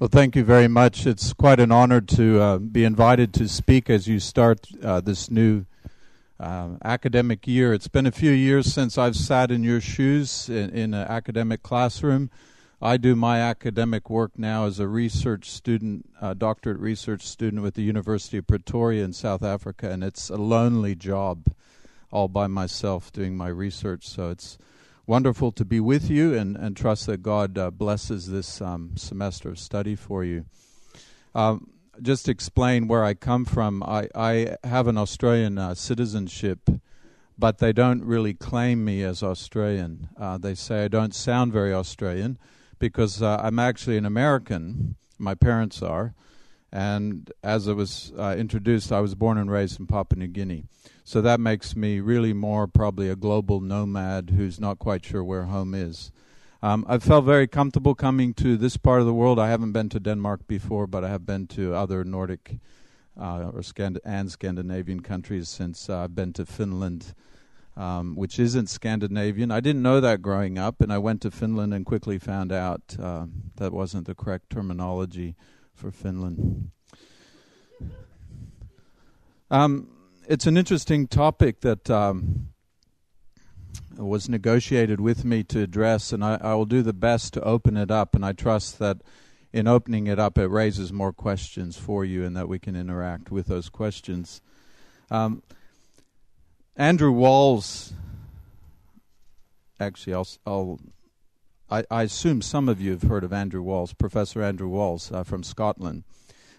Well, thank you very much. It's quite an honor to uh, be invited to speak as you start uh, this new uh, academic year. It's been a few years since I've sat in your shoes in, in an academic classroom. I do my academic work now as a research student, uh, doctorate research student with the University of Pretoria in South Africa, and it's a lonely job all by myself doing my research. So it's wonderful to be with you and, and trust that God uh, blesses this um, semester of study for you. Um, just explain where I come from. I, I have an Australian uh, citizenship, but they don't really claim me as Australian. Uh, they say I don't sound very Australian because uh, I'm actually an American. My parents are. And as I was uh, introduced, I was born and raised in Papua New Guinea. So that makes me really more probably a global nomad who's not quite sure where home is. Um, I felt very comfortable coming to this part of the world. I haven't been to Denmark before, but I have been to other Nordic uh, or Scand- and Scandinavian countries since uh, I've been to Finland, um, which isn't Scandinavian. I didn't know that growing up, and I went to Finland and quickly found out uh, that wasn't the correct terminology for Finland. Um, it's an interesting topic that um, was negotiated with me to address, and I, I, will do the best to open it up. And I trust that in opening it up, it raises more questions for you, and that we can interact with those questions. Um, Andrew Walls, actually, I'll, I'll I, assume some of you have heard of Andrew Walls, Professor Andrew Walls uh, from Scotland.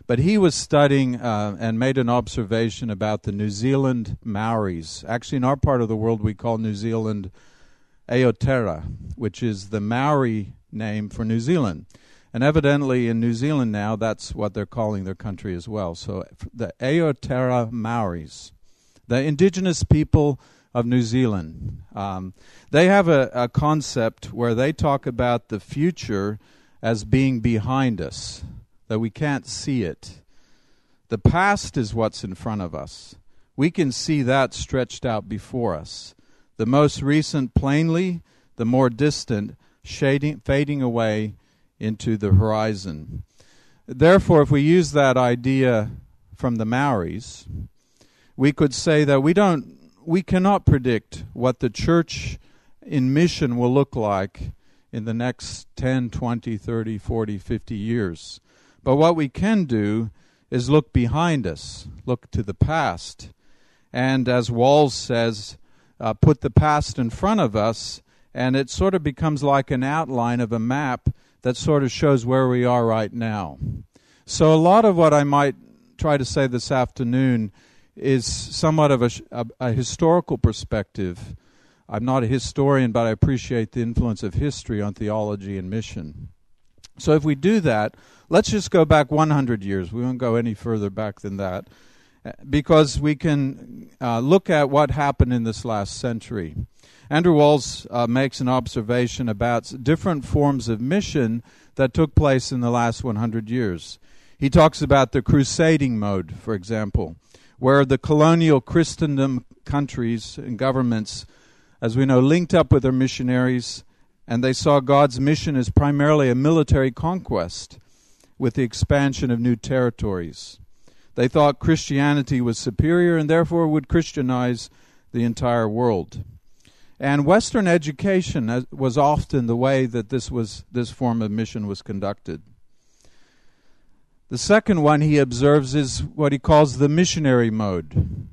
But he was studying uh, and made an observation about the New Zealand Maoris. Actually, in our part of the world, we call New Zealand Aotearoa, which is the Maori name for New Zealand. And evidently, in New Zealand now, that's what they're calling their country as well. So the Aotearoa Maoris, the indigenous people of New Zealand, um, they have a, a concept where they talk about the future as being behind us that we can't see it. The past is what's in front of us. We can see that stretched out before us. The most recent plainly, the more distant shading, fading away into the horizon. Therefore, if we use that idea from the Maoris, we could say that we don't we cannot predict what the church in mission will look like in the next 10, 20, 30, 40, 50 years. But what we can do is look behind us, look to the past, and as Walls says, uh, put the past in front of us, and it sort of becomes like an outline of a map that sort of shows where we are right now. So, a lot of what I might try to say this afternoon is somewhat of a, a, a historical perspective. I'm not a historian, but I appreciate the influence of history on theology and mission. So, if we do that, Let's just go back 100 years. We won't go any further back than that uh, because we can uh, look at what happened in this last century. Andrew Walls uh, makes an observation about different forms of mission that took place in the last 100 years. He talks about the crusading mode, for example, where the colonial Christendom countries and governments, as we know, linked up with their missionaries, and they saw God's mission as primarily a military conquest with the expansion of new territories. They thought Christianity was superior and therefore would Christianize the entire world. And Western education was often the way that this was this form of mission was conducted. The second one he observes is what he calls the missionary mode.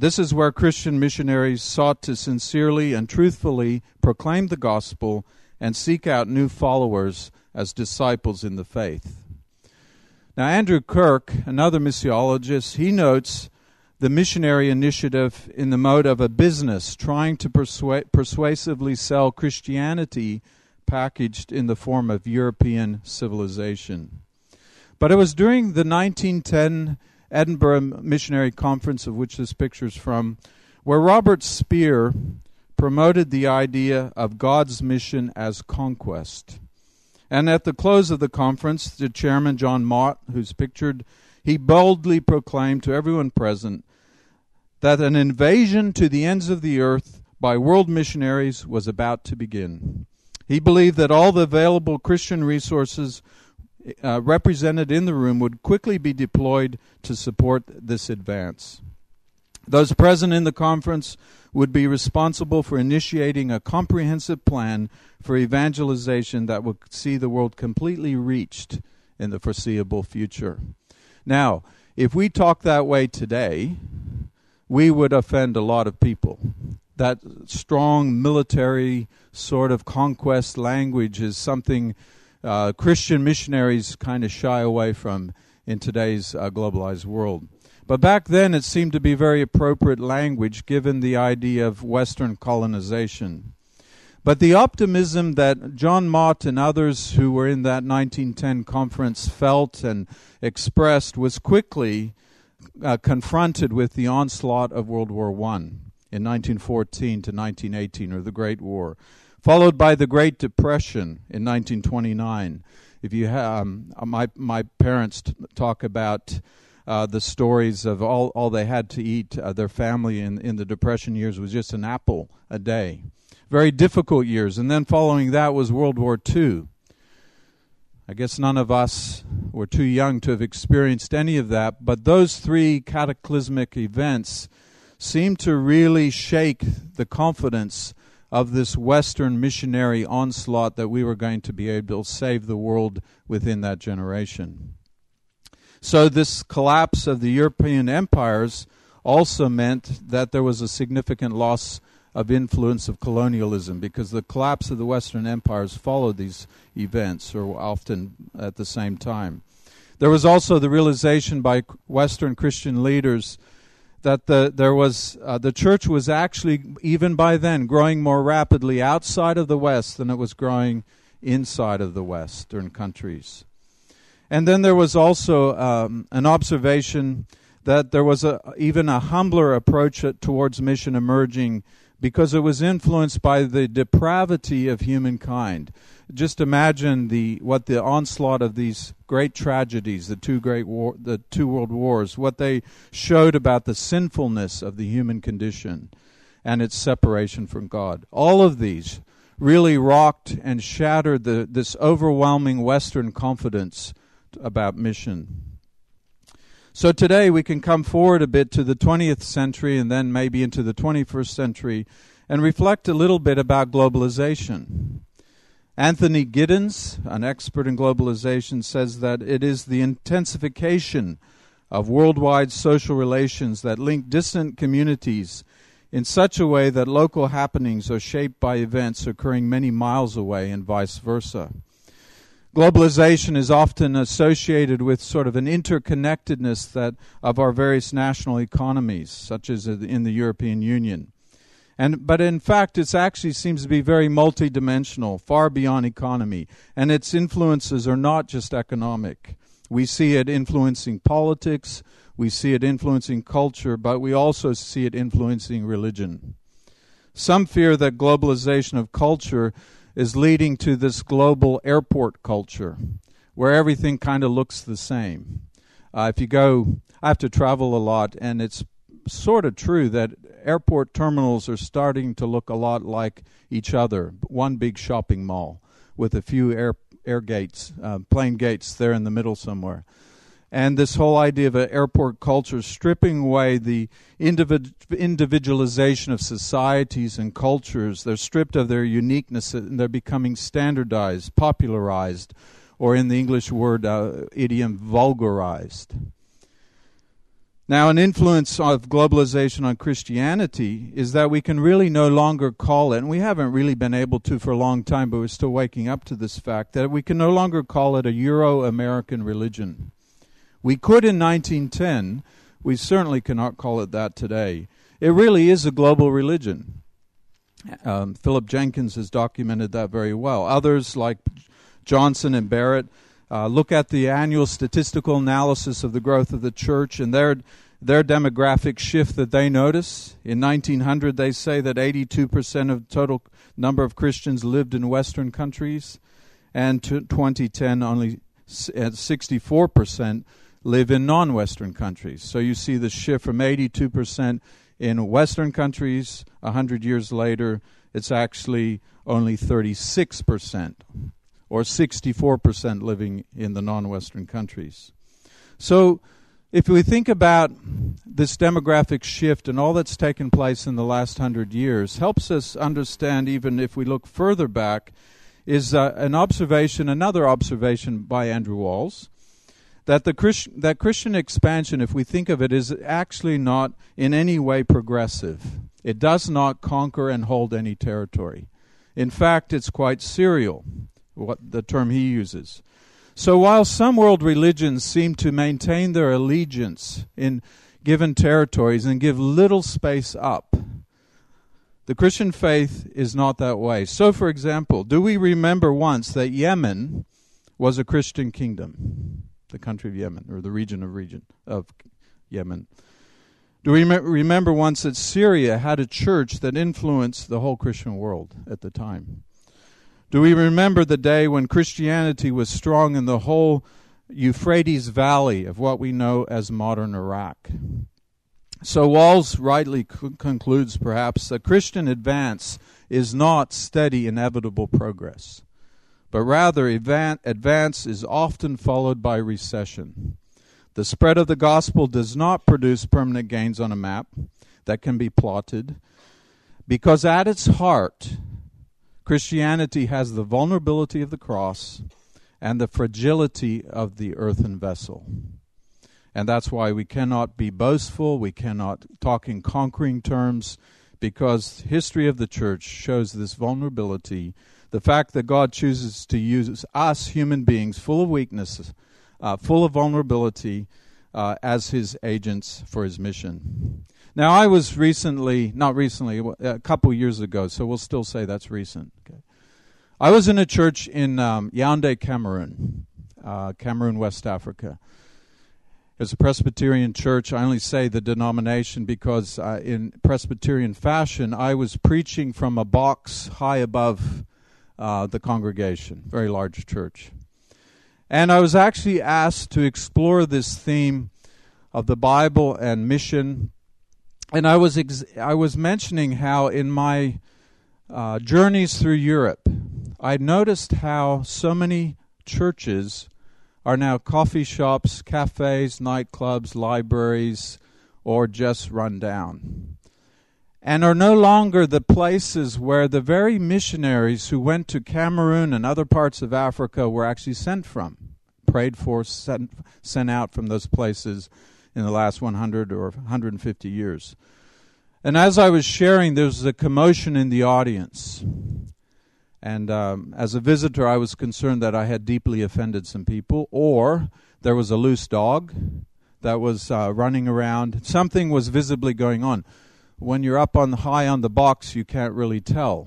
This is where Christian missionaries sought to sincerely and truthfully proclaim the gospel and seek out new followers as disciples in the faith. Now, Andrew Kirk, another missiologist, he notes the missionary initiative in the mode of a business trying to persu- persuasively sell Christianity packaged in the form of European civilization. But it was during the 1910 Edinburgh Missionary Conference, of which this picture is from, where Robert Speer promoted the idea of God's mission as conquest. And at the close of the conference, the chairman, John Mott, who's pictured, he boldly proclaimed to everyone present that an invasion to the ends of the earth by world missionaries was about to begin. He believed that all the available Christian resources uh, represented in the room would quickly be deployed to support this advance. Those present in the conference would be responsible for initiating a comprehensive plan for evangelization that would see the world completely reached in the foreseeable future. Now, if we talk that way today, we would offend a lot of people. That strong military sort of conquest language is something uh, Christian missionaries kind of shy away from in today's uh, globalized world. But back then, it seemed to be very appropriate language given the idea of Western colonization. But the optimism that John Mott and others who were in that 1910 conference felt and expressed was quickly uh, confronted with the onslaught of World War I in 1914 to 1918, or the Great War, followed by the Great Depression in 1929. If you have, um, my my parents t- talk about uh, the stories of all, all they had to eat. Uh, their family in, in the Depression years was just an apple a day. Very difficult years. And then following that was World War II. I guess none of us were too young to have experienced any of that, but those three cataclysmic events seem to really shake the confidence of this Western missionary onslaught that we were going to be able to save the world within that generation. So, this collapse of the European empires also meant that there was a significant loss of influence of colonialism because the collapse of the Western empires followed these events, or often at the same time. There was also the realization by Western Christian leaders that the, there was uh, the church was actually even by then growing more rapidly outside of the West than it was growing inside of the Western countries. And then there was also um, an observation that there was a, even a humbler approach towards mission emerging because it was influenced by the depravity of humankind. Just imagine the what the onslaught of these great tragedies, the two great war, the two world wars, what they showed about the sinfulness of the human condition and its separation from God. All of these really rocked and shattered the, this overwhelming Western confidence about mission. So today we can come forward a bit to the 20th century and then maybe into the 21st century and reflect a little bit about globalization. Anthony Giddens, an expert in globalization, says that it is the intensification of worldwide social relations that link distant communities in such a way that local happenings are shaped by events occurring many miles away and vice versa. Globalization is often associated with sort of an interconnectedness that of our various national economies, such as in the European Union. And, but in fact, it actually seems to be very multidimensional, far beyond economy. And its influences are not just economic. We see it influencing politics, we see it influencing culture, but we also see it influencing religion. Some fear that globalization of culture is leading to this global airport culture where everything kind of looks the same. Uh, if you go, I have to travel a lot, and it's sort of true that airport terminals are starting to look a lot like each other. One big shopping mall with a few air air gates, uh, plane gates there in the middle somewhere and this whole idea of an airport culture stripping away the individ- individualization of societies and cultures. They're stripped of their uniqueness and they're becoming standardized, popularized, or in the English word uh, idiom, vulgarized. Now, an influence of globalization on Christianity is that we can really no longer call it, and we haven't really been able to for a long time, but we're still waking up to this fact, that we can no longer call it a Euro American religion. We could in 1910. We certainly cannot call it that today. It really is a global religion. Um, Philip Jenkins has documented that very well. Others, like Johnson and Barrett, uh, look at the annual statistical analysis of the growth of the church and their their demographic shift that they notice. In 1900, they say that 82% of the total number of Christians lived in Western countries, and 2010, only at 64% live in non Western countries. So you see the shift from 82% in Western countries, 100 years later, it's actually only 36%. or 64% living in the non Western countries. So, if we think about this demographic shift and all that's taken place in the last hundred years, helps us understand, even if we look further back, is uh, an observation, another observation by Andrew Walls, that the Christ- that Christian expansion, if we think of it, is actually not in any way progressive. It does not conquer and hold any territory. In fact, it's quite serial, what the term he uses. So while some world religions seem to maintain their allegiance in given territories and give little space up, the Christian faith is not that way. So, for example, do we remember once that Yemen was a Christian kingdom, the country of Yemen, or the region of region of Yemen? Do we remember once that Syria had a church that influenced the whole Christian world at the time? Do we remember the day when Christianity was strong in the whole Euphrates Valley of what we know as modern Iraq? So Walls rightly c- concludes, perhaps, that Christian advance is not steady, inevitable progress, but rather advance is often followed by recession. The spread of the gospel does not produce permanent gains on a map that can be plotted, because at its heart, Christianity has the vulnerability of the cross and the fragility of the earthen vessel. And that's why we cannot be boastful, we cannot talk in conquering terms, because history of the church shows this vulnerability. The fact that God chooses to use us, human beings, full of weaknesses, uh, full of vulnerability, uh, as his agents for his mission. Now, I was recently, not recently, a couple years ago, so we'll still say that's recent. Okay. I was in a church in um, Yaoundé, Cameroon, uh, Cameroon, West Africa. It's a Presbyterian church. I only say the denomination because, uh, in Presbyterian fashion, I was preaching from a box high above uh, the congregation, very large church. And I was actually asked to explore this theme of the Bible and mission and I was ex- I was mentioning how in my uh, journeys through Europe, I noticed how so many churches are now coffee shops, cafes, nightclubs, libraries, or just run down, and are no longer the places where the very missionaries who went to Cameroon and other parts of Africa were actually sent from, prayed for, sent, sent out from those places in the last 100 or 150 years. And as I was sharing, there was a commotion in the audience. And um, as a visitor, I was concerned that I had deeply offended some people, or there was a loose dog that was uh, running around. Something was visibly going on. When you're up on high on the box, you can't really tell.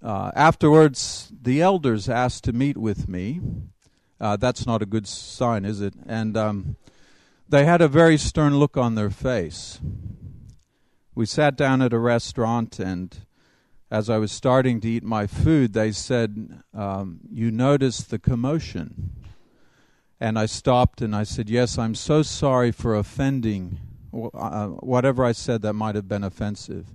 Uh, afterwards, the elders asked to meet with me. Uh, that's not a good sign, is it? And um, they had a very stern look on their face. We sat down at a restaurant, and as I was starting to eat my food, they said, um, You noticed the commotion. And I stopped and I said, Yes, I'm so sorry for offending uh, whatever I said that might have been offensive.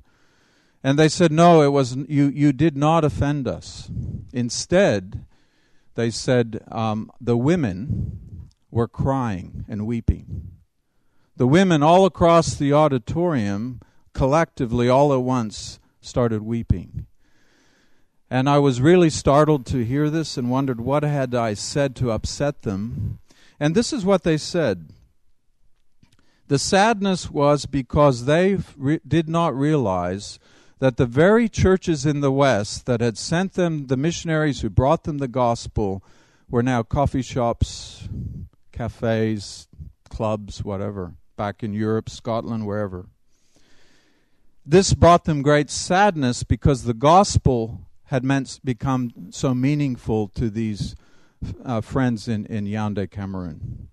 And they said, No, it wasn't. You, you did not offend us. Instead, they said, um, The women were crying and weeping. The women all across the auditorium, collectively, all at once, started weeping. And I was really startled to hear this and wondered what had I said to upset them. And this is what they said. The sadness was because they re- did not realize that the very churches in the West that had sent them the missionaries who brought them the gospel were now coffee shops, cafes, clubs, whatever, back in Europe, Scotland, wherever. This brought them great sadness because the gospel had meant become so meaningful to these uh, friends in, in Yaoundé, Cameroon.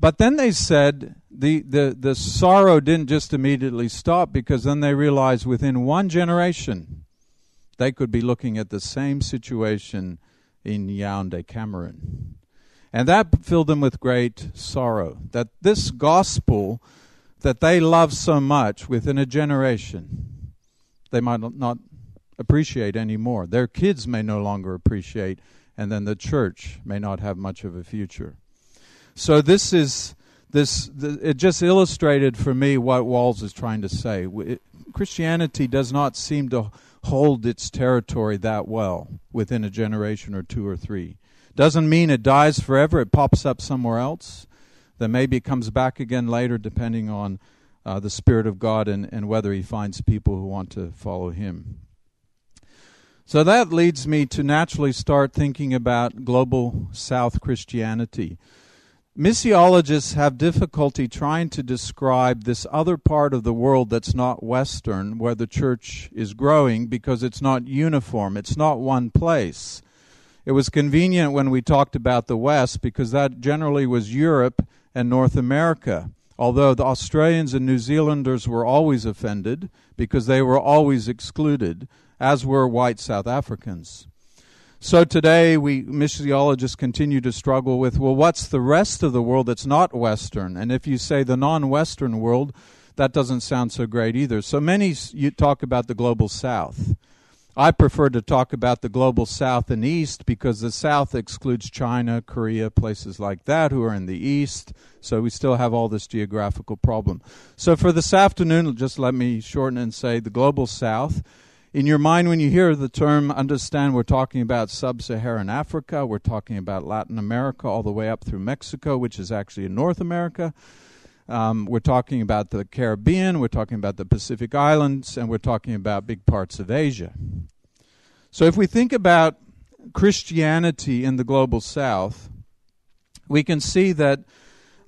But then they said the, the, the sorrow didn't just immediately stop because then they realized within one generation they could be looking at the same situation in Yaoundé, Cameroon. And that filled them with great sorrow that this gospel that they love so much within a generation, they might not appreciate anymore. Their kids may no longer appreciate, and then the church may not have much of a future. So this is this. it just illustrated for me what Walls is trying to say. It, Christianity does not seem to hold its territory that well within a generation or two or three. Doesn't mean it dies forever. It pops up somewhere else. Then maybe it comes back again later, depending on uh, the Spirit of God and, and whether He finds people who want to follow Him. So that leads me to naturally start thinking about global South Christianity. Missiologists have difficulty trying to describe this other part of the world that's not Western, where the church is growing, because it's not uniform. It's not one place. It was convenient when we talked about the West because that generally was Europe and North America. Although the Australians and New Zealanders were always offended because they were always excluded, as were white South Africans. So today, we missiologists continue to struggle with well, what's the rest of the world that's not Western? And if you say the non Western world, that doesn't sound so great either. So many you talk about the global South. I prefer to talk about the global South and East because the South excludes China, Korea, places like that who are in the East. So we still have all this geographical problem. So for this afternoon, just let me shorten and say the global South. In your mind, when you hear the term, understand we're talking about sub Saharan Africa, we're talking about Latin America, all the way up through Mexico, which is actually in North America. Um, we're talking about the Caribbean, we're talking about the Pacific Islands, and we're talking about big parts of Asia. So if we think about Christianity in the global south, we can see that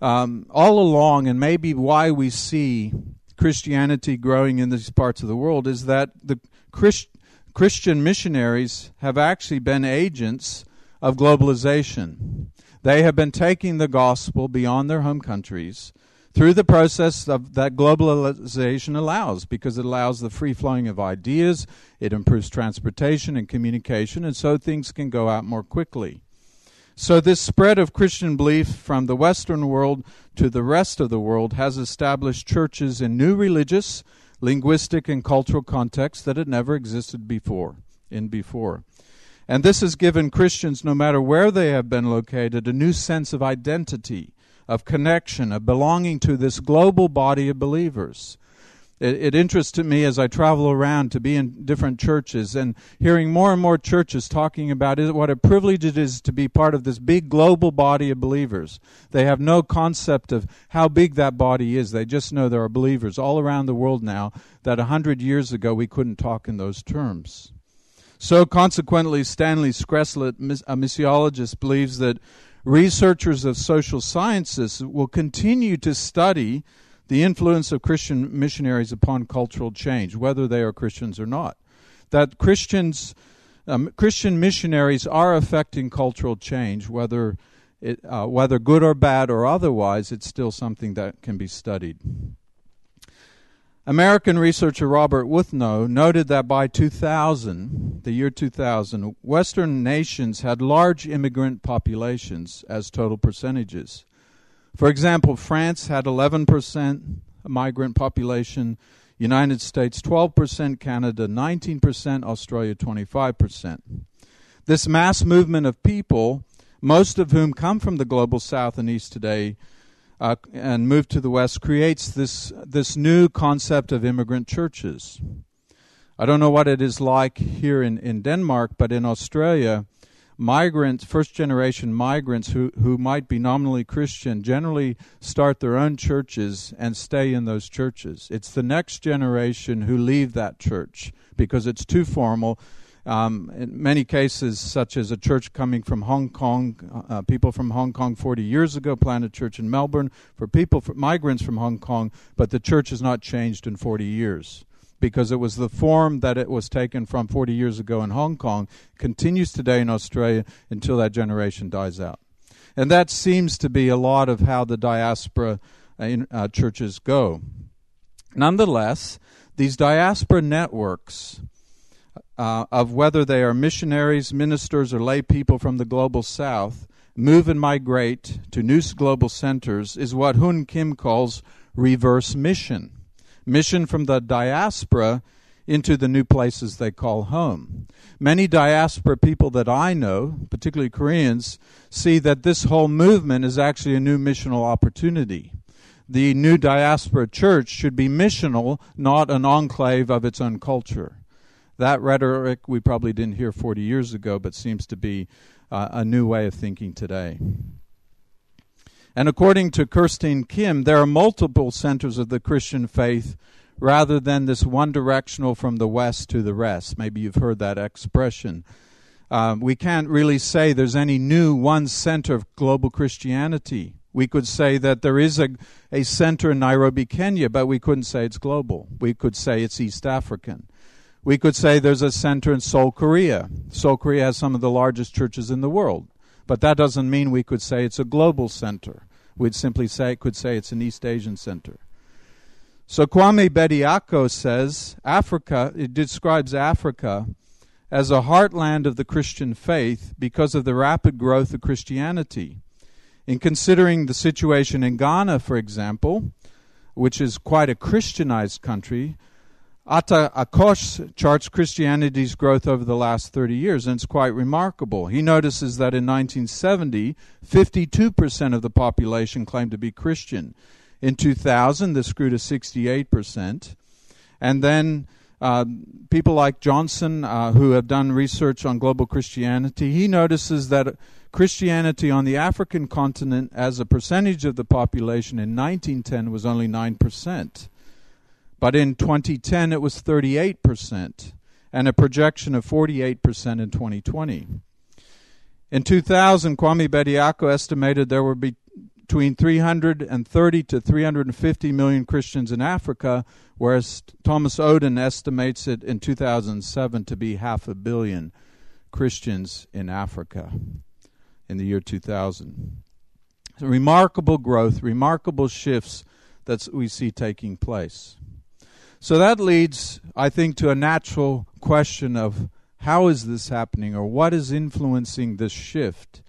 um, all along, and maybe why we see Christianity growing in these parts of the world, is that the Christ- Christian missionaries have actually been agents of globalization. They have been taking the gospel beyond their home countries through the process of that globalization allows because it allows the free flowing of ideas it improves transportation and communication and so things can go out more quickly so this spread of christian belief from the western world to the rest of the world has established churches in new religious linguistic and cultural context that had never existed before in before and this has given christians no matter where they have been located a new sense of identity of connection, of belonging to this global body of believers. It, it interested me as I travel around to be in different churches and hearing more and more churches talking about what a privilege it is to be part of this big global body of believers. They have no concept of how big that body is. They just know there are believers all around the world now that a hundred years ago we couldn't talk in those terms. So consequently, Stanley Skreslet, a missiologist, believes that researchers of social sciences will continue to study the influence of Christian missionaries upon cultural change, whether they are Christians or not. That Christians, um, Christian missionaries are affecting cultural change, whether it, uh, whether good or bad or otherwise. It's still something that can be studied. American researcher Robert Wuthnow noted that by 2000, the year 2000, Western nations had large immigrant populations as total percentages. For example, France had 11% migrant population, United States 12%, Canada 19%, Australia 25%. This mass movement of people, most of whom come from the global south and east today, uh, and move to the West creates this, this new concept of immigrant churches. I don't know what it is like here in, in Denmark, but in Australia, migrants, first generation migrants who, who might be nominally Christian, generally start their own churches and stay in those churches. It's the next generation who leave that church because it's too formal um, in many cases, such as a church coming from Hong Kong, uh, people from Hong Kong 40 years ago planted a church in Melbourne for people, for migrants from Hong Kong, but the church has not changed in 40 years because it was the form that it was taken from 40 years ago in Hong Kong, continues today in Australia until that generation dies out. And that seems to be a lot of how the diaspora uh, in, uh, churches go. Nonetheless, these diaspora networks uh, of whether they are missionaries, ministers, or lay people from the global south move and migrate to new global centers is what Hoon Kim calls reverse mission. Mission from the diaspora into the new places they call home. Many diaspora people that I know, particularly Koreans, see that this whole movement is actually a new missional opportunity. The new diaspora church should be missional, not an enclave of its own culture. That rhetoric we probably didn't hear 40 years ago, but seems to be uh, a new way of thinking today. And according to Kirsteen Kim, there are multiple centers of the Christian faith rather than this one directional from the west to the rest. Maybe you've heard that expression. Um, we can't really say there's any new one center of global Christianity. We could say that there is a, a center in Nairobi, Kenya, but we couldn't say it's global. We could say it's East African. We could say there's a center in Seoul, Korea. Seoul, Korea has some of the largest churches in the world. But that doesn't mean we could say it's a global center. We'd simply say it could say it's an East Asian center. So Kwame Bediako says Africa, it describes Africa as a heartland of the Christian faith because of the rapid growth of Christianity. In considering the situation in Ghana, for example, which is quite a Christianized country, Atta Akosh charts Christianity's growth over the last 30 years, and it's quite remarkable. He notices that in 1970, 52% of the population claimed to be Christian. In 2000, this grew to 68%. And then uh, people like Johnson, uh, who have done research on global Christianity, he notices that Christianity on the African continent, as a percentage of the population in 1910, was only 9%. But in 2010, it was 38%, and a projection of 48% in 2020. In 2000, Kwame Bediako estimated there would be between 330 to 350 million Christians in Africa, whereas Thomas Oden estimates it in 2007 to be half a billion Christians in Africa in the year 2000. Remarkable growth, remarkable shifts that we see taking place. So that leads, I think, to a natural question of how is this happening or what is influencing this shift?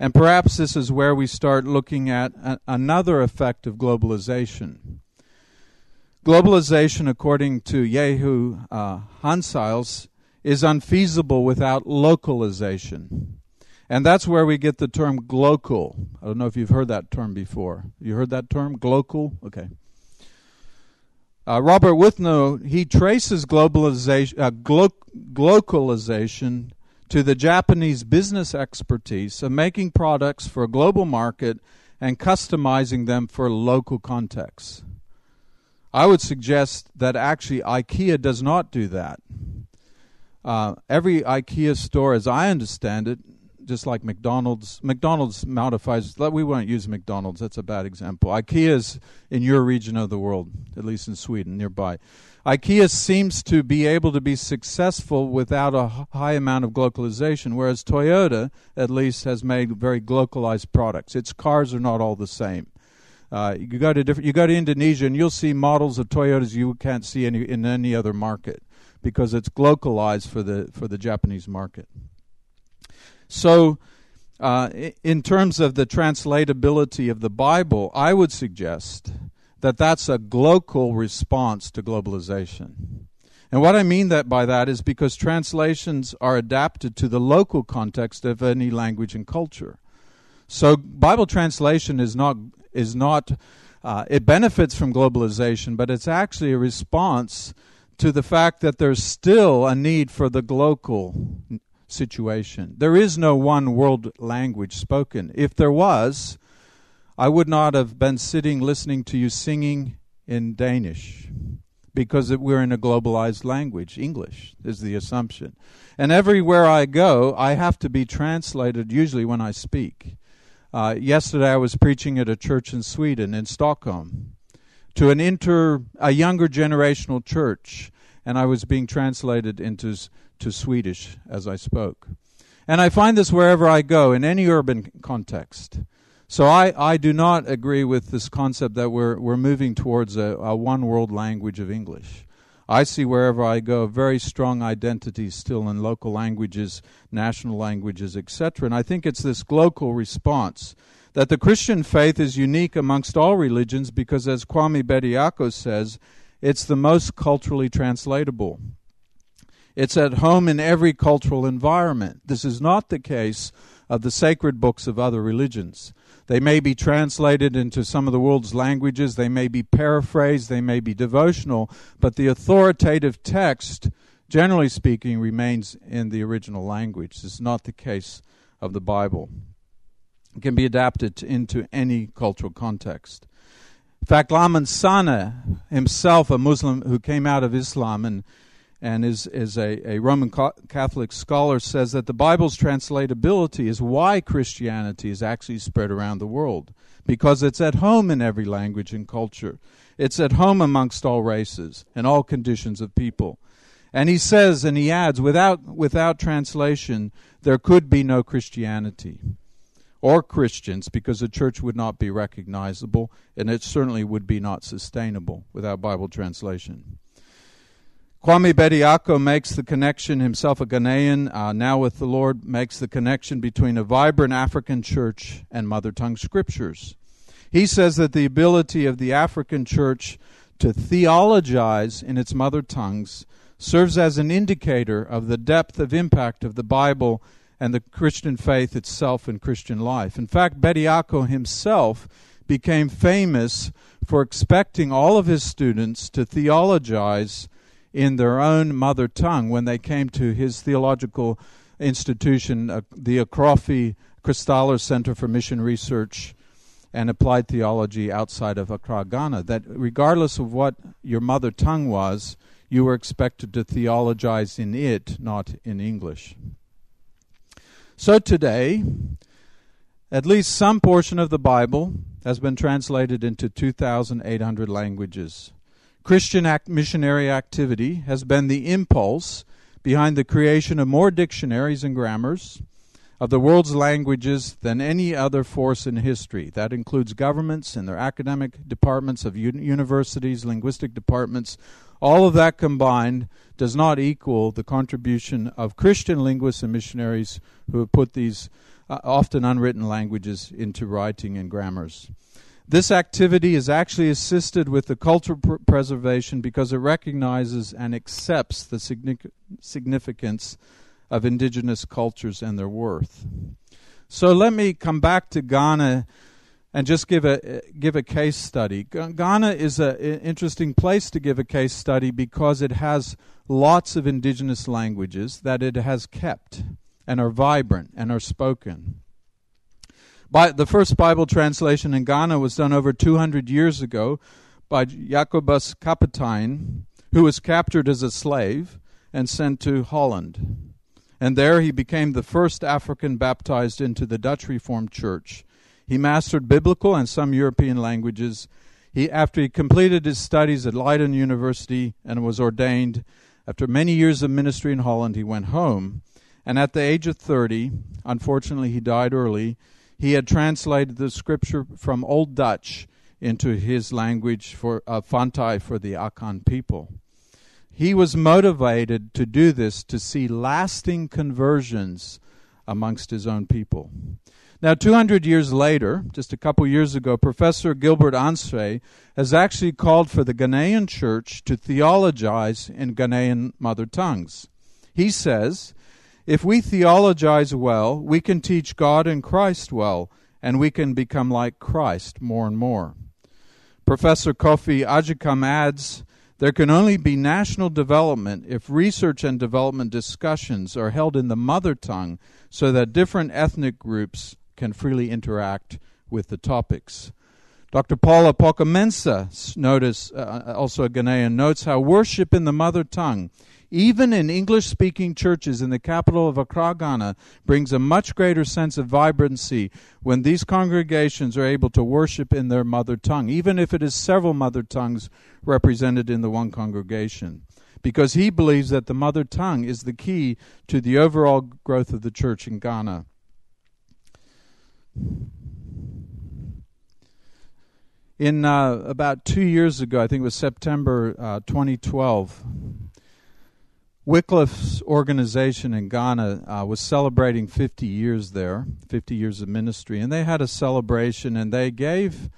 And perhaps this is where we start looking at a- another effect of globalization. Globalization, according to Jehu uh, Hanciles, is unfeasible without localization. And that's where we get the term glocal. I don't know if you've heard that term before. You heard that term, glocal? Okay. Uh, Robert Wuthnow, he traces globalization, uh, glo- globalization to the Japanese business expertise of making products for a global market and customizing them for local contexts. I would suggest that actually IKEA does not do that. Uh, every IKEA store, as I understand it, just like McDonald's, McDonald's modifies. We won't use McDonald's. That's a bad example. IKEA is in your region of the world, at least in Sweden, nearby. IKEA seems to be able to be successful without a high amount of globalization, whereas Toyota, at least, has made very localized products. Its cars are not all the same. Uh, you go to different, you go to Indonesia, and you'll see models of Toyotas you can't see any, in any other market because it's localized for the for the Japanese market. So, uh, in terms of the translatability of the Bible, I would suggest that that's a global response to globalization. And what I mean that by that is because translations are adapted to the local context of any language and culture. So Bible translation is not is not uh, it benefits from globalization, but it's actually a response to the fact that there's still a need for the local situation. There is no one world language spoken. If there was, I would not have been sitting listening to you singing in Danish because we're in a globalized language. English is the assumption. And everywhere I go, I have to be translated usually when I speak. Uh, yesterday I was preaching at a church in Sweden, in Stockholm, to an inter, a younger generational church, and I was being translated into to Swedish as I spoke. And I find this wherever I go, in any urban context. So I, I do not agree with this concept that we're, we're moving towards a, a one world language of English. I see wherever I go very strong identities still in local languages, national languages, etc. And I think it's this global response that the Christian faith is unique amongst all religions because, as Kwame Bediako says, it's the most culturally translatable. It's at home in every cultural environment. This is not the case of the sacred books of other religions. They may be translated into some of the world's languages, they may be paraphrased, they may be devotional, but the authoritative text, generally speaking, remains in the original language. This is not the case of the Bible. It can be adapted into any cultural context. In fact, Lamin Sanneh himself a Muslim who came out of Islam and and is, is a, a Roman Catholic scholar, says that the Bible's translatability is why Christianity is actually spread around the world, because it's at home in every language and culture. It's at home amongst all races and all conditions of people. And he says, and he adds, without, without translation, there could be no Christianity or Christians because the church would not be recognizable and it certainly would be not sustainable without Bible translation. Kwame Bediako makes the connection, himself a Ghanaian, uh, now with the Lord, makes the connection between a vibrant African church and mother tongue scriptures. He says that the ability of the African church to theologize in its mother tongues serves as an indicator of the depth of impact of the Bible and the Christian faith itself in Christian life. In fact, Bediako himself became famous for expecting all of his students to theologize in their own mother tongue when they came to his theological institution, uh, the Akrofi Christaller Center for Mission Research and Applied Theology outside of Accra, Ghana. That regardless of what your mother tongue was, you were expected to theologize in it, not in English. So today, at least some portion of the Bible has been translated into 2,800 languages. Christian act missionary activity has been the impulse behind the creation of more dictionaries and grammars of the world's languages than any other force in history. That includes governments and their academic departments of universities, linguistic departments. All of that combined does not equal the contribution of Christian linguists and missionaries who have put these uh, often unwritten languages into writing and grammars. This activity is actually assisted with the cultural pr- preservation because it recognizes and accepts the significance of indigenous cultures and their worth. So let me come back to Ghana and just give a give a case study. Ghana is an interesting place to give a case study because it has lots of indigenous languages that it has kept and are vibrant and are spoken. By, the first Bible translation in Ghana was done over 200 years ago by Jacobus Capitein, who was captured as a slave and sent to Holland. And there he became the first African baptized into the Dutch Reformed Church. He mastered biblical and some European languages. He, after he completed his studies at Leiden University and was ordained, after many years of ministry in Holland, he went home. And at the age of 30, unfortunately, he died early he had translated the scripture from Old Dutch into his language for uh, Fantai for the Akan people. He was motivated to do this to see lasting conversions amongst his own people. Now, 200 years later, just a couple years ago, Professor Gilbert Ansre has actually called for the Ghanaian church to theologize in Ghanaian mother tongues. He says if we theologize well, we can teach God and Christ well, and we can become like Christ more and more. Professor Kofi Agyekum adds there can only be national development if research and development discussions are held in the mother tongue so that different ethnic groups can freely interact with the topics. Dr. Paula Poka notice, uh, also a Ghanaian, notes how worship in the mother tongue even in English speaking churches in the capital of Accra, Ghana, brings a much greater sense of vibrancy when these congregations are able to worship in their mother tongue, even if it is several mother tongues represented in the one congregation. Because he believes that the mother tongue is the key to the overall growth of the church in Ghana. In uh, about two years ago, I think it was September uh, 2012, Wycliffe's organization in Ghana uh, was celebrating 50 years there, 50 years of ministry, and they had a celebration and they gave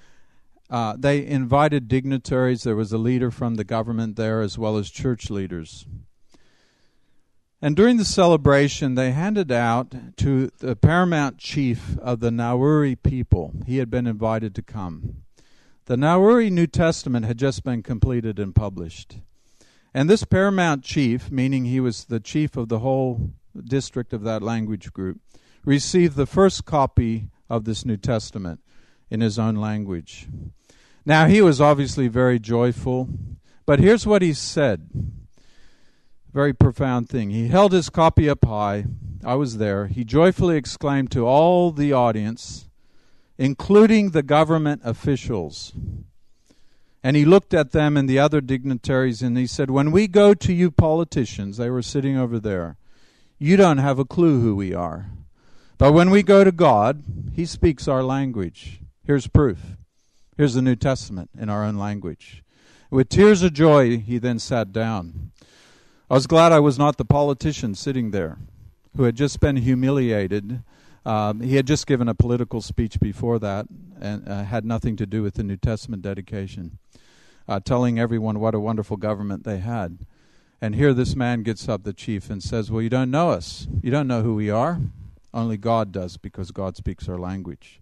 uh, they invited dignitaries. There was a leader from the government there, as well as church leaders. And during the celebration, they handed out to the paramount chief of the Nawuri people, he had been invited to come. The Nawuri New Testament had just been completed and published. And this paramount chief, meaning he was the chief of the whole district of that language group, received the first copy of this New Testament in his own language. Now, he was obviously very joyful, but here's what he said. Very profound thing. He held his copy up high. I was there. He joyfully exclaimed to all the audience, including the government officials. And he looked at them and the other dignitaries and he said, When we go to you politicians, they were sitting over there, you don't have a clue who we are. But when we go to God, He speaks our language. Here's proof. Here's the New Testament in our own language. With tears of joy, he then sat down. I was glad I was not the politician sitting there who had just been humiliated. Um, he had just given a political speech before that and uh, had nothing to do with the New Testament dedication, uh, telling everyone what a wonderful government they had. And here this man gets up, the chief, and says, Well, you don't know us. You don't know who we are. Only God does because God speaks our language.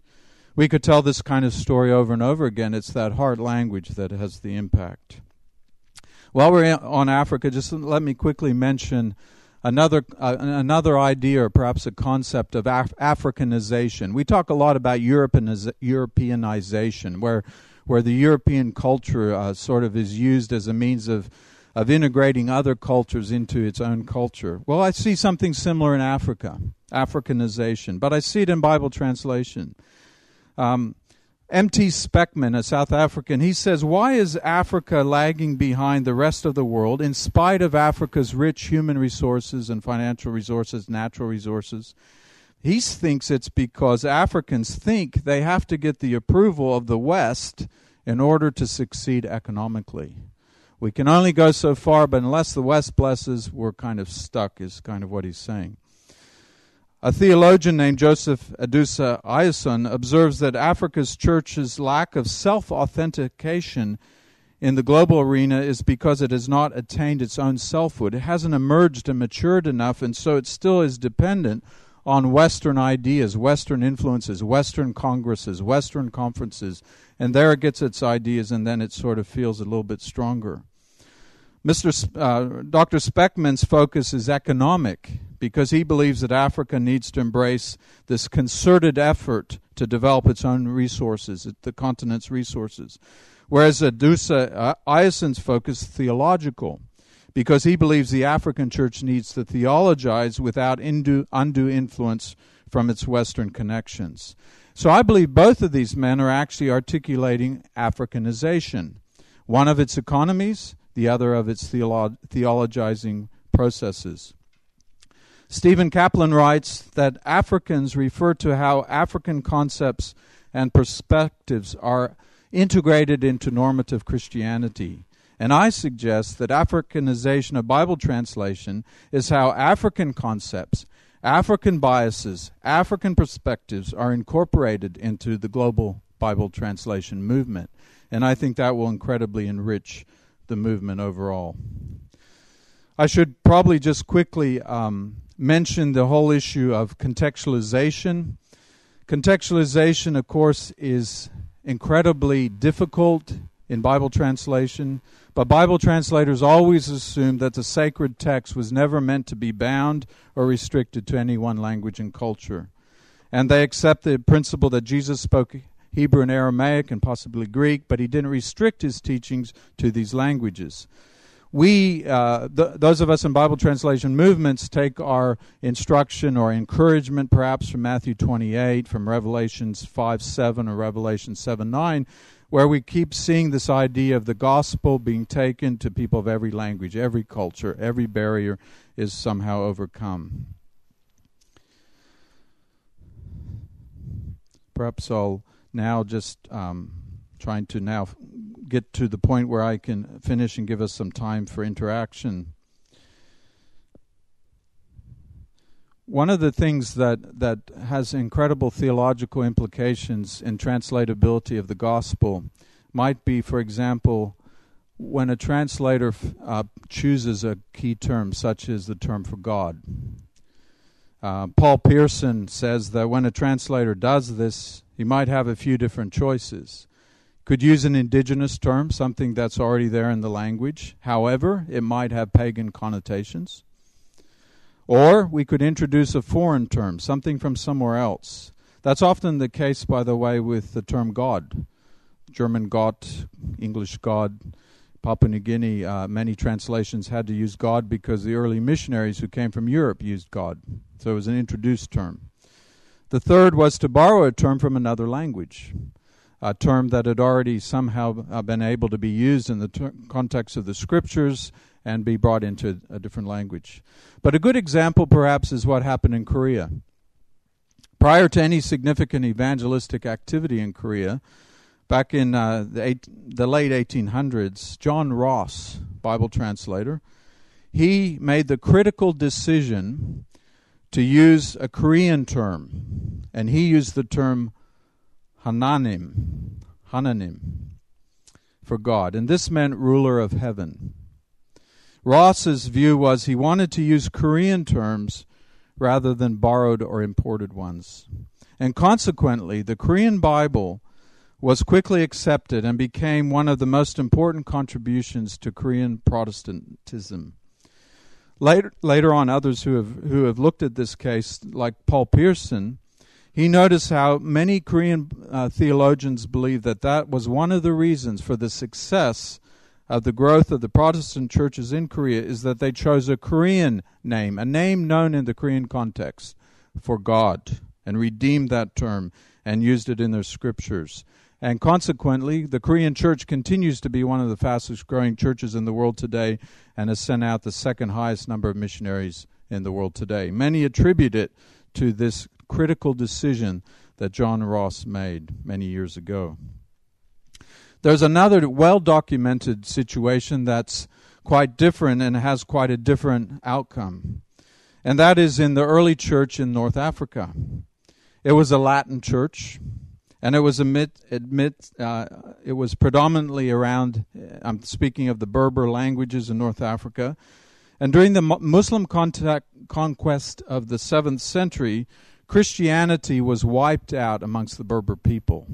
We could tell this kind of story over and over again. It's that heart language that has the impact. While we're on Africa, just let me quickly mention another uh, another idea or perhaps a concept of Af- Africanization. We talk a lot about Europeaniz- Europeanization, where where the European culture uh, sort of is used as a means of of integrating other cultures into its own culture. Well, I see something similar in Africa, Africanization, but I see it in Bible translation. Um, M.T. Speckman, a South African, he says, Why is Africa lagging behind the rest of the world in spite of Africa's rich human resources and financial resources, natural resources? He thinks it's because Africans think they have to get the approval of the West in order to succeed economically. We can only go so far, but unless the West blesses, we're kind of stuck, is kind of what he's saying. A theologian named Joseph Adusa Ayason observes that Africa's church's lack of self authentication in the global arena is because it has not attained its own selfhood. It hasn't emerged and matured enough, and so it still is dependent on Western ideas, Western influences, Western congresses, Western conferences, and there it gets its ideas, and then it sort of feels a little bit stronger. Mr. Sp- uh, Dr. Speckman's focus is economic because he believes that Africa needs to embrace this concerted effort to develop its own resources, the continent's resources. Whereas Adusa uh, Ayason's focus theological because he believes the African church needs to theologize without undue, influence from its Western connections. So I believe both of these men are actually articulating Africanization, one of its economies the other of its theolo- theologizing processes. Stephen Kaplan writes that Africans refer to how African concepts and perspectives are integrated into normative Christianity. And I suggest that Africanization of Bible translation is how African concepts, African biases, African perspectives are incorporated into the global Bible translation movement. And I think that will incredibly enrich the movement overall. I should probably just quickly um, mention the whole issue of contextualization. Contextualization, of course, is incredibly difficult in Bible translation, but Bible translators always assume that the sacred text was never meant to be bound or restricted to any one language and culture. And they accept the principle that Jesus spoke Hebrew and Aramaic and possibly Greek, but he didn't restrict his teachings to these languages. We, uh, th- those of us in Bible translation movements, take our instruction or encouragement perhaps from Matthew 28, from Revelations 5 7 or Revelation 7 9, where we keep seeing this idea of the gospel being taken to people of every language, every culture, every barrier is somehow overcome. Perhaps I'll now just um, trying to now get to the point where I can finish and give us some time for interaction. One of the things that, that has incredible theological implications in translatability of the gospel might be, for example, when a translator uh, chooses a key term, such as the term for God. Uh, Paul Pierson says that when a translator does this, he might have a few different choices. Could use an indigenous term, something that's already there in the language. However, it might have pagan connotations. Or we could introduce a foreign term, something from somewhere else. That's often the case, by the way, with the term God. German Gott, English God, Papua New Guinea, uh, many translations had to use God because the early missionaries who came from Europe used God. So it was an introduced term. The third was to borrow a term from another language, a term that had already somehow uh, been able to be used in the ter- context of the scriptures and be brought into a different language. But a good example, perhaps, is what happened in Korea. Prior to any significant evangelistic activity in Korea, back in uh, the, eight, the late 1800s, John Ross, Bible translator, he made the critical decision to use a Korean term, and he used the term Hananim, Hananim, for God, and this meant ruler of heaven. Ross's view was he wanted to use Korean terms rather than borrowed or imported ones. And consequently, the Korean Bible was quickly accepted and became one of the most important contributions to Korean Protestantism. Later, later on, others who have who have looked at this case, like Paul Pierson, he noticed how many Korean uh, theologians believe that that was one of the reasons for the success of the growth of the Protestant churches in Korea is that they chose a Korean name, a name known in the Korean context for God, and redeemed that term and used it in their scriptures. And consequently, the Korean church continues to be one of the fastest growing churches in the world today and has sent out the second highest number of missionaries in the world today. Many attribute it to this critical decision that John Ross made many years ago. There's another well documented situation that's quite different and has quite a different outcome. And that is in the early church in North Africa. It was a Latin church and it was admit admit uh, it was predominantly around. Uh, I'm speaking of the Berber languages in North Africa, and during the Muslim contact, conquest of the seventh century, Christianity was wiped out amongst the Berber people.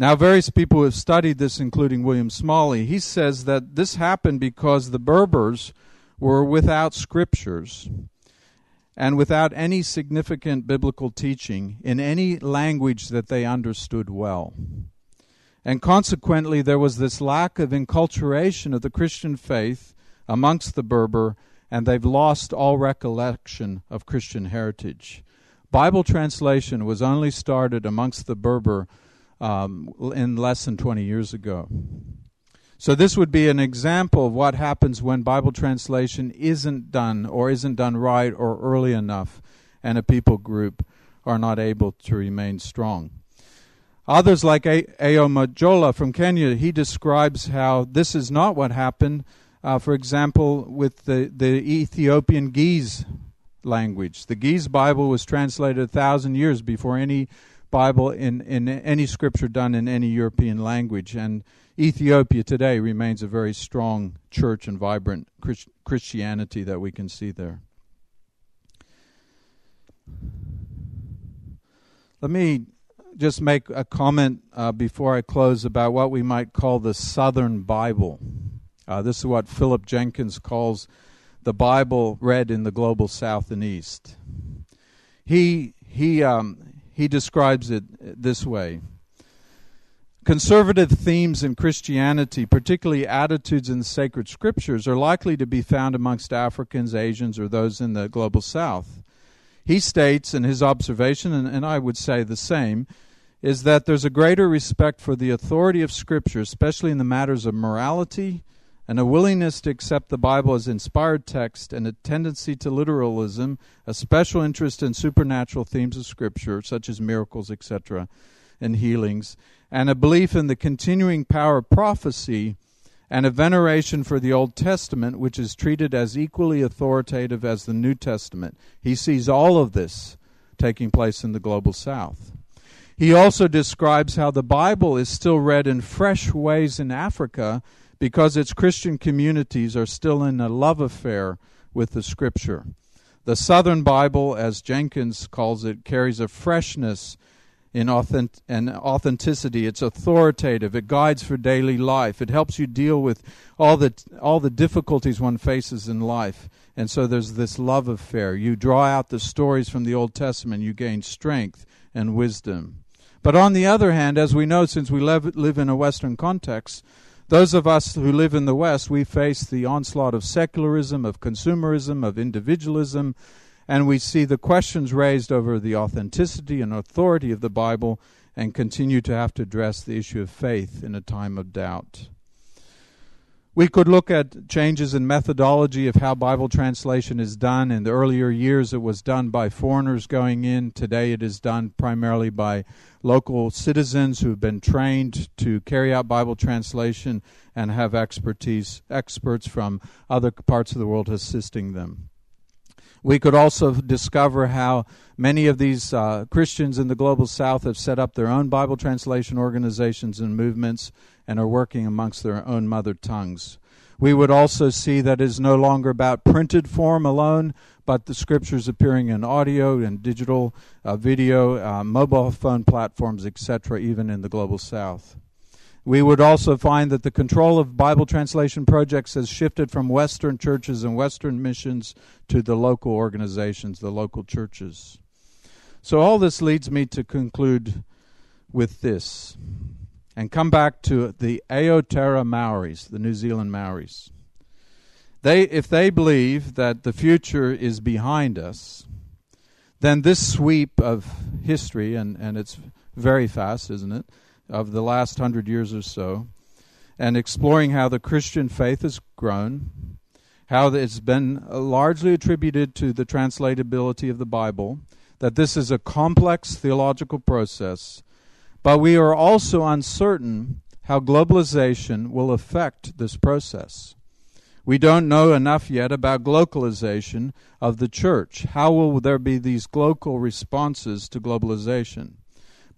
Now, various people have studied this, including William Smalley. He says that this happened because the Berbers were without scriptures and without any significant biblical teaching in any language that they understood well. And consequently, there was this lack of enculturation of the Christian faith amongst the Berber, and they've lost all recollection of Christian heritage. Bible translation was only started amongst the Berber um, in less than 20 years ago. So, this would be an example of what happens when Bible translation isn't done or isn't done right or early enough, and a people group are not able to remain strong. Others, like Ao Mojola from Kenya, he describes how this is not what happened, uh, for example, with the, the Ethiopian Ge'ez language. The Ge'ez Bible was translated a thousand years before any Bible in, in any scripture done in any European language. And Ethiopia today remains a very strong church and vibrant Christ- Christianity that we can see there. Let me just make a comment uh, before I close about what we might call the Southern Bible. Uh, this is what Philip Jenkins calls the Bible read in the global South and East. He he um, he describes it this way. Conservative themes in Christianity, particularly attitudes in the sacred scriptures, are likely to be found amongst Africans, Asians, or those in the global south. He states in his observation, and, and I would say the same, is that there's a greater respect for the authority of Scripture, especially in the matters of morality, and a willingness to accept the Bible as inspired text, and a tendency to literalism, a special interest in supernatural themes of Scripture, such as miracles, etc., and healings, and a belief in the continuing power of prophecy and a veneration for the Old Testament, which is treated as equally authoritative as the New Testament. He sees all of this taking place in the global south. He also describes how the Bible is still read in fresh ways in Africa because its Christian communities are still in a love affair with the Scripture. The Southern Bible, as Jenkins calls it, carries a freshness in authentic, and authenticity. It's authoritative. It guides for daily life. It helps you deal with all the all the difficulties one faces in life. And so there's this love affair. You draw out the stories from the Old Testament. You gain strength and wisdom. But on the other hand, as we know, since we live, live in a Western context, those of us who live in the West, we face the onslaught of secularism, of consumerism, of individualism, and we see the questions raised over the authenticity and authority of the Bible and continue to have to address the issue of faith in a time of doubt. We could look at changes in methodology of how Bible translation is done. In the earlier years, it was done by foreigners going in. Today, it is done primarily by local citizens who've been trained to carry out Bible translation and have expertise, experts from other parts of the world assisting them. We could also discover how many of these uh, Christians in the global south have set up their own Bible translation organizations and movements and are working amongst their own mother tongues. We would also see that it is no longer about printed form alone, but the scriptures appearing in audio and digital, uh, video, uh, mobile phone platforms, etc., even in the global south. We would also find that the control of Bible translation projects has shifted from Western churches and Western missions to the local organizations, the local churches. So, all this leads me to conclude with this and come back to the Aotearoa Maoris, the New Zealand Maoris. They, if they believe that the future is behind us, then this sweep of history, and, and it's very fast, isn't it? Of the last hundred years or so, and exploring how the Christian faith has grown, how it's been uh, largely attributed to the translatability of the Bible, that this is a complex theological process, but we are also uncertain how globalization will affect this process. We don't know enough yet about globalization of the church. How will there be these global responses to globalization?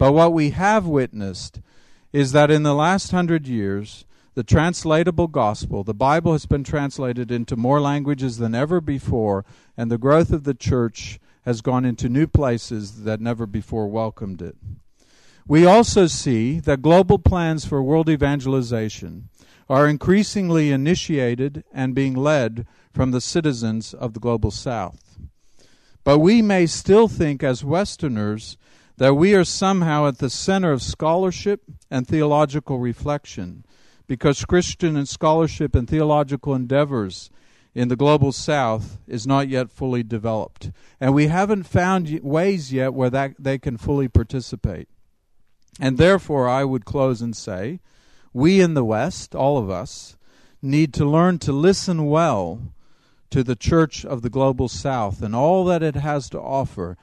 But what we have witnessed is that in the last hundred years, the translatable gospel, the Bible has been translated into more languages than ever before, and the growth of the church has gone into new places that never before welcomed it. We also see that global plans for world evangelization are increasingly initiated and being led from the citizens of the global south. But we may still think as Westerners that we are somehow at the center of scholarship and theological reflection because Christian and scholarship and theological endeavors in the global south is not yet fully developed. And we haven't found ways yet where that they can fully participate. And therefore, I would close and say, we in the West, all of us, need to learn to listen well to the church of the global south and all that it has to offer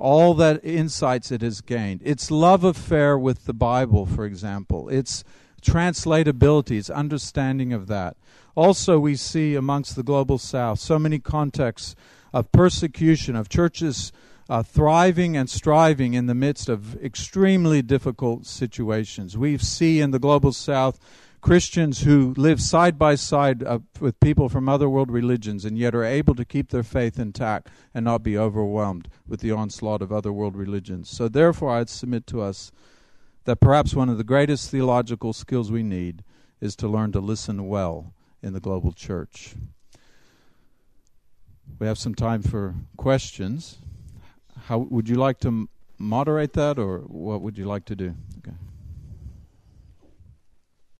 all that insights it has gained. Its love affair with the Bible, for example, its translatability, its understanding of that. Also, we see amongst the global south so many contexts of persecution, of churches uh, thriving and striving in the midst of extremely difficult situations. We see in the global south Christians who live side by side uh, with people from other world religions and yet are able to keep their faith intact and not be overwhelmed with the onslaught of other world religions. So, therefore, I'd submit to us that perhaps one of the greatest theological skills we need is to learn to listen well in the global church. We have some time for questions. How would you like to moderate that, or what would you like to do?